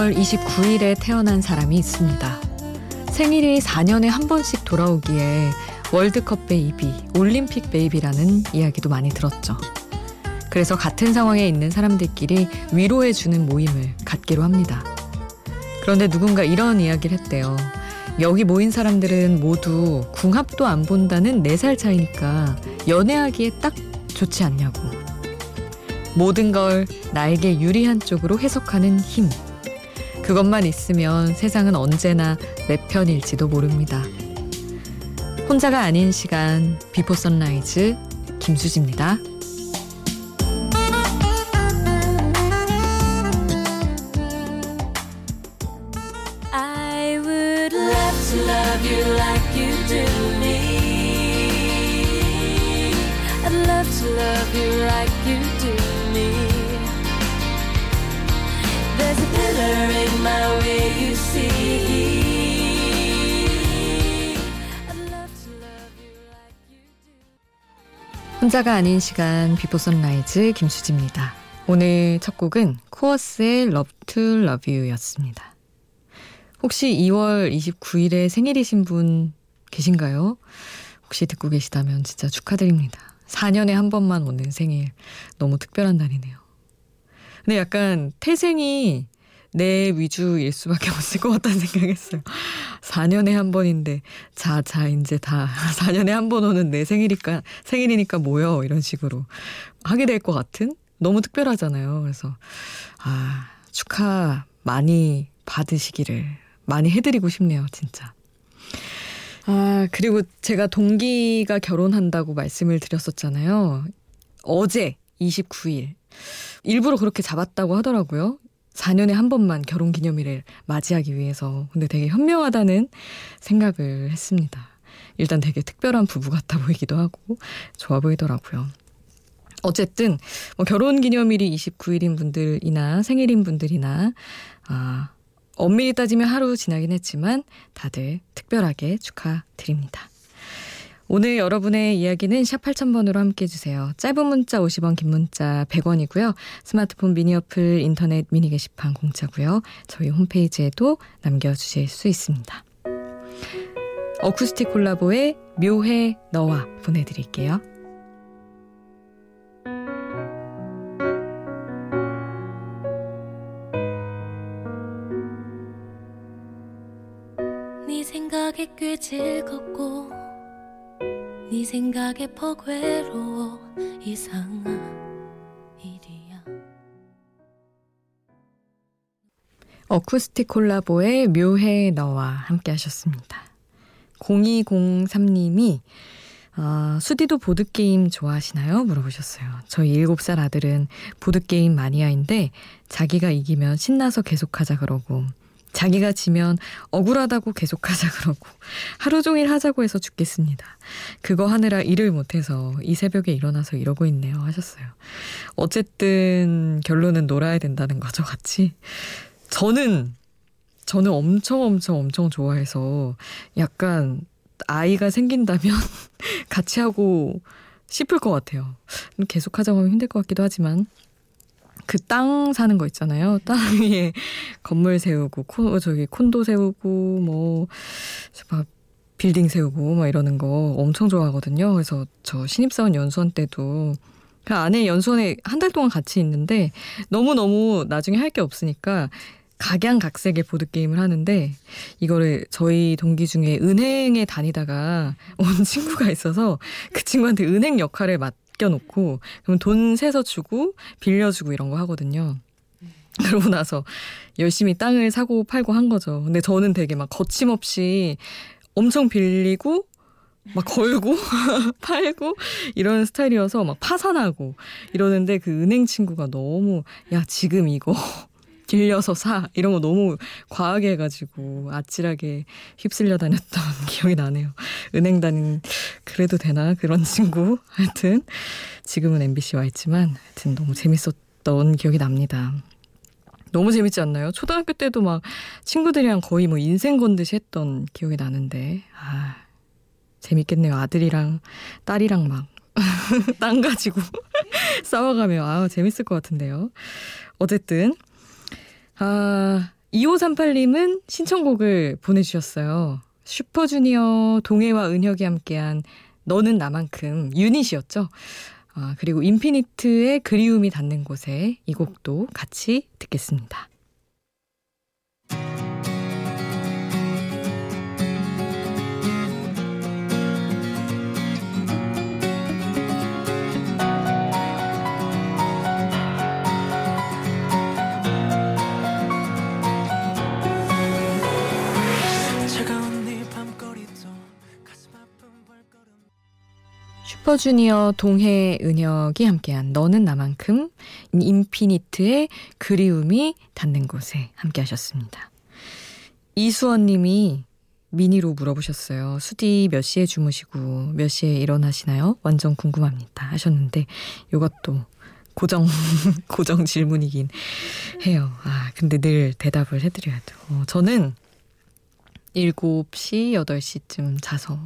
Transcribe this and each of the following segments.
2월 29일에 태어난 사람이 있습니다. 생일이 4년에 한 번씩 돌아오기에 월드컵 baby, 올림픽 baby라는 이야기도 많이 들었죠. 그래서 같은 상황에 있는 사람들끼리 위로해주는 모임을 갖기로 합니다. 그런데 누군가 이런 이야기를 했대요. 여기 모인 사람들은 모두 궁합도 안 본다는 4살 차이니까 연애하기에 딱 좋지 않냐고. 모든 걸 나에게 유리한 쪽으로 해석하는 힘. 그것만 있으면 세상은 언제나 내 편일지도 모릅니다. 혼자가 아닌 시간 Before Sunrise 김수지입니다. 혼자가 아닌 시간 Before Sunrise 김수지입니다. 오늘 첫 곡은 Corrs의 Love to Love You였습니다. 혹시 2월 29일에 생일이신 분 계신가요? 혹시 듣고 계시다면 진짜 축하드립니다. 4년에 한 번만 오는 생일. 너무 특별한 날이네요. 근데 약간 태생이 내 위주일 수밖에 없을 것 같다는 생각했어요. 4년에 한 번인데, 자, 자, 이제 다 4년에 한 번 오는 내 생일이니까, 생일이니까 뭐요? 이런 식으로 하게 될 것 같은? 너무 특별하잖아요. 그래서, 아, 축하 많이 받으시기를 많이 해드리고 싶네요, 진짜. 아, 그리고 제가 동기가 결혼한다고 말씀을 드렸었잖아요. 어제 29일. 일부러 그렇게 잡았다고 하더라고요. 4년에 한 번만 결혼 기념일을 맞이하기 위해서. 근데 되게 현명하다는 생각을 했습니다. 일단 되게 특별한 부부 같아 보이기도 하고 좋아 보이더라고요. 어쨌든 뭐 결혼 기념일이 29일인 분들이나 생일인 분들이나 아, 엄밀히 따지면 하루 지나긴 했지만 다들 특별하게 축하드립니다. 오늘 여러분의 이야기는 샵 8000번으로 함께 해주세요. 짧은 문자 50원, 긴 문자 100원이고요. 스마트폰 미니 어플, 인터넷 미니 게시판 공짜고요. 저희 홈페이지에도 남겨주실 수 있습니다. 어쿠스틱 콜라보의 묘해 너와 보내드릴게요. 네 생각에 꽤 즐겁고 네 생각에 퍽 외로워 이상한 일이야 어쿠스틱 콜라보의 묘해 너와 함께 하셨습니다. 0203님이 아, 수디도 보드게임 좋아하시나요? 물어보셨어요. 저희 7살 아들은 보드게임 마니아인데 자기가 이기면 신나서 계속하자 그러고 자기가 지면 억울하다고 계속하자 그러고 하루 종일 하자고 해서 죽겠습니다. 그거 하느라 일을 못해서 이 새벽에 일어나서 이러고 있네요 하셨어요. 어쨌든 결론은 놀아야 된다는 거죠 같이. 저는 저는 엄청 엄청 엄청 좋아해서 약간 아이가 생긴다면 같이 하고 싶을 것 같아요. 계속 하자고 하면 힘들 것 같기도 하지만 그 땅 사는 거 있잖아요. 땅 위에 건물 세우고 코 저기 콘도 세우고 뭐막 빌딩 세우고 막 이러는 거 엄청 좋아하거든요. 그래서 저 신입사원 연수원 때도 그 안에 연수원에 한 달 동안 같이 있는데 너무 너무 나중에 할 게 없으니까 각양각색의 보드게임을 하는데 이거를 저희 동기 중에 은행에 다니다가 온 친구가 있어서 그 친구한테 은행 역할을 맡 맡겨놓고 그럼 돈 세서 주고 빌려주고 이런 거 하거든요. 그러고 나서 열심히 땅을 사고 팔고 한 거죠. 근데 저는 되게 막 거침없이 엄청 빌리고 막 걸고 팔고 이런 스타일이어서 막 파산하고 이러는데 그 은행 친구가 너무 야 지금 이거 빌려서 사 이런 거 너무 과하게 해가지고 아찔하게 휩쓸려 다녔던 기억이 나네요. 은행 다닌 그래도 되나 그런 친구 하여튼 지금은 MBC 와 있지만 하여튼 너무 재밌었던 기억이 납니다. 너무 재밌지 않나요? 초등학교 때도 막 친구들이랑 거의 뭐 인생 건 듯이 했던 기억이 나는데 아 재밌겠네요. 아들이랑 딸이랑 막 땅 가지고 싸워가며 아 재밌을 것 같은데요. 어쨌든 아, 2538님은 신청곡을 보내주셨어요. 슈퍼주니어 동해와 은혁이 함께한 너는 나만큼 유닛이었죠. 아, 그리고 인피니트의 그리움이 닿는 곳에 이 곡도 같이 듣겠습니다. 슈퍼주니어 동해 은혁이 함께한 너는 나만큼 인피니트의 그리움이 닿는 곳에 함께 하셨습니다. 이수원 님이 미니로 물어보셨어요. 수디 몇 시에 주무시고 몇 시에 일어나시나요? 완전 궁금합니다. 하셨는데 이것도 고정 고정 질문이긴 해요. 아, 근데 늘 대답을 해 드려야 돼요. 어, 저는 7시, 8시쯤 자서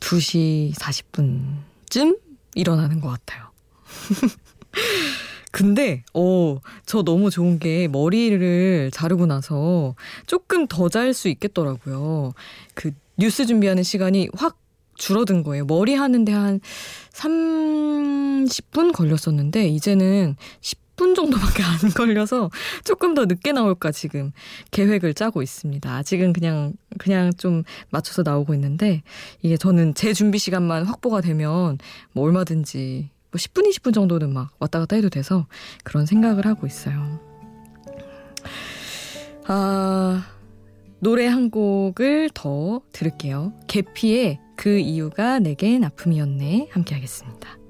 2시 40분 쯤 일어나는 것 같아요. 근데, 어, 저 너무 좋은 게 머리를 자르고 나서 조금 더 잘 수 있겠더라고요. 그 뉴스 준비하는 시간이 확 줄어든 거예요. 머리 하는데 한 30분 걸렸었는데, 이제는 10 분 정도밖에 안 걸려서 조금 더 늦게 나올까 지금 계획을 짜고 있습니다. 아직은 그냥, 그냥 좀 맞춰서 나오고 있는데 이게 저는 제 준비 시간만 확보가 되면 뭐 얼마든지 뭐 10분, 20분 정도는 막 왔다 갔다 해도 돼서 그런 생각을 하고 있어요. 아, 노래 한 곡을 더 들을게요. 개피의 그 이유가 내겐 아픔이었네. 함께 하겠습니다.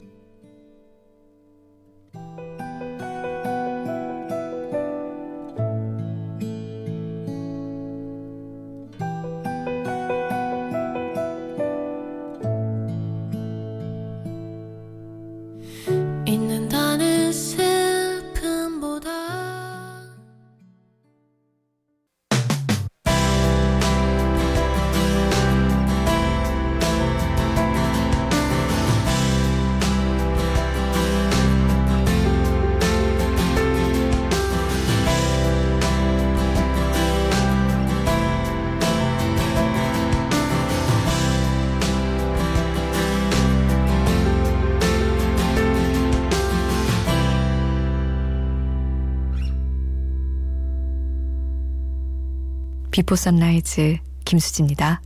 비포 선라이즈 김수지입니다.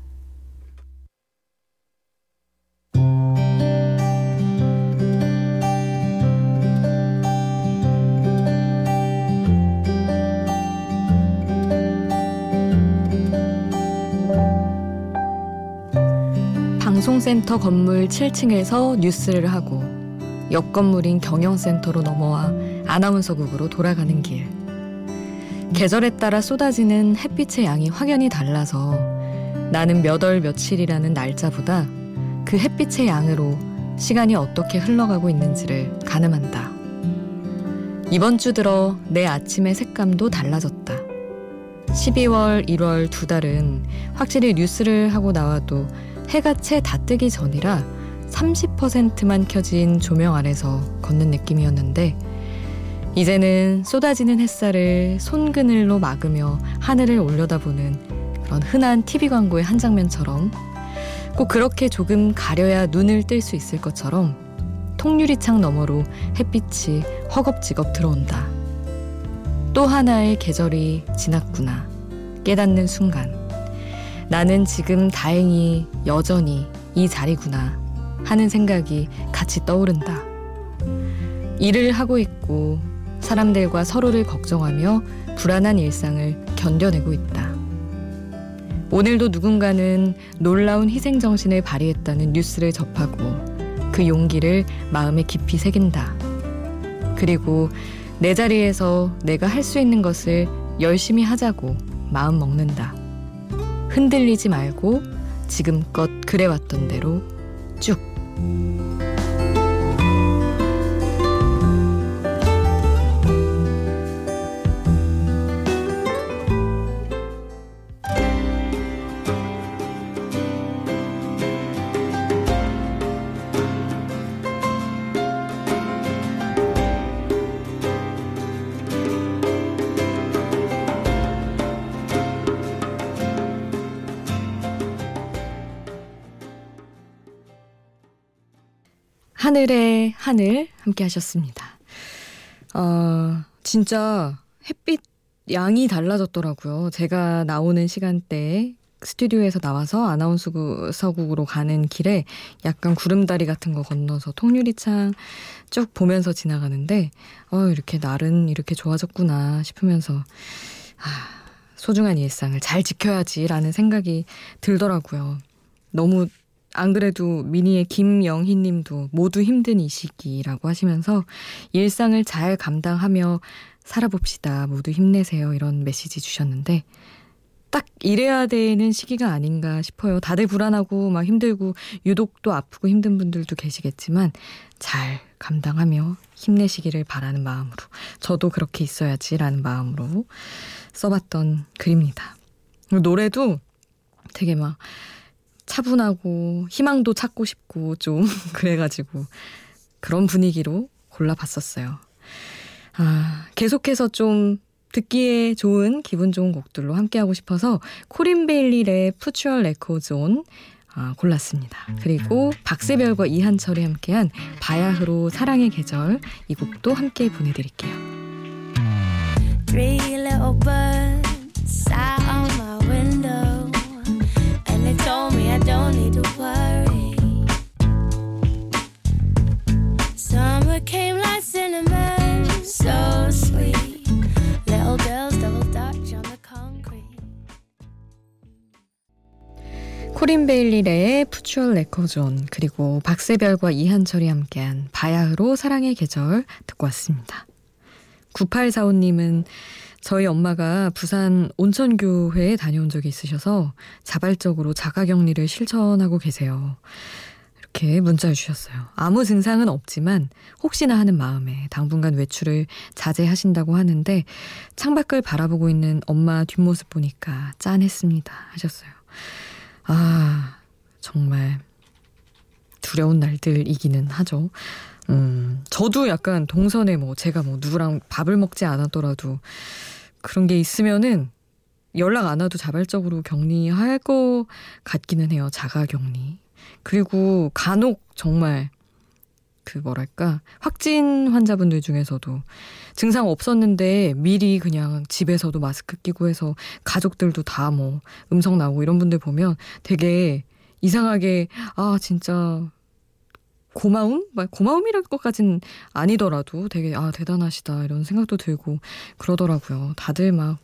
방송센터 건물 7층에서 뉴스를 하고 옆 건물인 경영센터로 넘어와 아나운서국으로 돌아가는 길. 계절에 따라 쏟아지는 햇빛의 양이 확연히 달라서 나는 몇 월 며칠이라는 날짜보다 그 햇빛의 양으로 시간이 어떻게 흘러가고 있는지를 가늠한다. 이번 주 들어 내 아침의 색감도 달라졌다. 12월, 1월 두 달은 확실히 뉴스를 하고 나와도 해가 채 다 뜨기 전이라 30%만 켜진 조명 아래서 걷는 느낌이었는데 이제는 쏟아지는 햇살을 손그늘로 막으며 하늘을 올려다보는 그런 흔한 TV 광고의 한 장면처럼 꼭 그렇게 조금 가려야 눈을 뜰수 있을 것처럼 통유리창 너머로 햇빛이 허겁지겁 들어온다. 또 하나의 계절이 지났구나. 깨닫는 순간. 나는 지금 다행히 여전히 이 자리구나. 하는 생각이 같이 떠오른다. 일을 하고 있고 사람들과 서로를 걱정하며 불안한 일상을 견뎌내고 있다. 오늘도 누군가는 놀라운 희생 정신을 발휘했다는 뉴스를 접하고 그 용기를 마음에 깊이 새긴다. 그리고 내 자리에서 내가 할 수 있는 것을 열심히 하자고 마음 먹는다. 흔들리지 말고 지금껏 그래왔던 대로 쭉. 하늘의 하늘 함께 하셨습니다. 어, 진짜 햇빛 양이 달라졌더라고요. 제가 나오는 시간대에 스튜디오에서 나와서 아나운서국으로 가는 길에 약간 구름다리 같은 거 건너서 통유리창 쭉 보면서 지나가는데 어 이렇게 날은 이렇게 좋아졌구나 싶으면서 아 소중한 일상을 잘 지켜야지라는 생각이 들더라고요. 너무 안 그래도 미니의 김영희 님도 모두 힘든 이 시기라고 하시면서 일상을 잘 감당하며 살아봅시다. 모두 힘내세요. 이런 메시지 주셨는데 딱 이래야 되는 시기가 아닌가 싶어요. 다들 불안하고 막 힘들고 유독 또 아프고 힘든 분들도 계시겠지만 잘 감당하며 힘내시기를 바라는 마음으로 저도 그렇게 있어야지라는 마음으로 써봤던 글입니다. 노래도 되게 막 차분하고 희망도 찾고 싶고 좀 그래가지고 그런 분위기로 골라봤었어요. 아, 계속해서 좀 듣기에 좋은 기분 좋은 곡들로 함께하고 싶어서 Corinne Bailey의 Put Your Records On 아, 골랐습니다. 그리고 박세별과 이한철이 함께한 바야흐로 사랑의 계절 이 곡도 함께 보내드릴게요. Corinne Bailey의 Put Your Records On 그리고 박세별과 이한철이 함께한 바야흐로 사랑의 계절 듣고 왔습니다. 9845님은 저희 엄마가 부산 온천교회에 다녀온 적이 있으셔서 자발적으로 자가격리를 실천하고 계세요. 이렇게 문자를 주셨어요. 아무 증상은 없지만 혹시나 하는 마음에 당분간 외출을 자제하신다고 하는데 창밖을 바라보고 있는 엄마 뒷모습 보니까 짠했습니다. 하셨어요. 아, 정말 두려운 날들이기는 하죠. 음, 저도 약간 동선에 뭐 제가 뭐 누구랑 밥을 먹지 않았더라도 그런 게 있으면은 연락 안 와도 자발적으로 격리할 것 같기는 해요. 자가 격리. 그리고 간혹 정말 그 뭐랄까 확진 환자분들 중에서도 증상 없었는데 미리 그냥 집에서도 마스크 끼고 해서 가족들도 다 뭐 음성 나오고 이런 분들 보면 되게 이상하게 아 진짜 고마움? 고마움이랄 것까진 아니더라도 되게 아 대단하시다 이런 생각도 들고 그러더라고요. 다들 막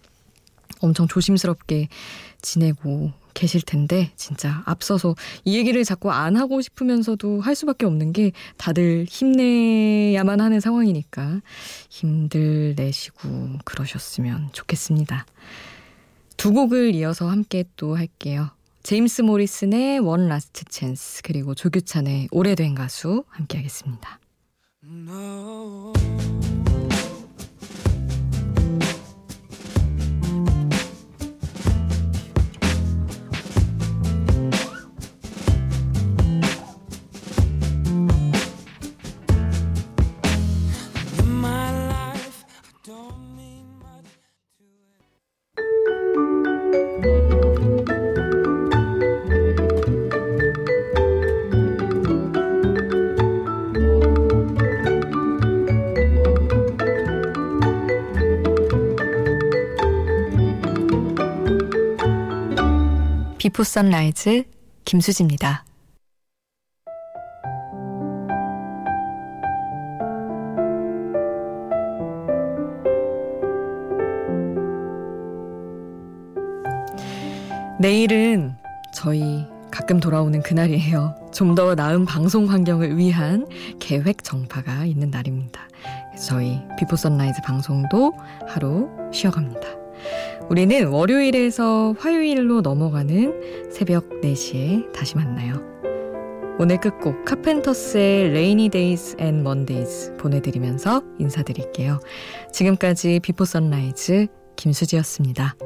엄청 조심스럽게 지내고 계실 텐데 진짜 앞서서 이 얘기를 자꾸 안 하고 싶으면서도 할 수밖에 없는 게 다들 힘내야만 하는 상황이니까 힘들 내시고 그러셨으면 좋겠습니다. 두 곡을 이어서 함께 또 할게요. James Morrison의 One Last Chance 그리고 조규찬의 오래된 가수 함께 하겠습니다. No. Before Sunrise 김수지입니다. 내일은 저희 가끔 돌아오는 그날이에요. 좀 더 나은 방송 환경을 위한 계획 정파가 있는 날입니다. 저희 Before Sunrise 방송도 하루 쉬어갑니다. 우리는 월요일에서 화요일로 넘어가는 새벽 4시에 다시 만나요. 오늘 끝곡 Carpenters의 Rainy Days and Mondays 보내드리면서 인사드릴게요. 지금까지 Before Sunrise 김수지였습니다.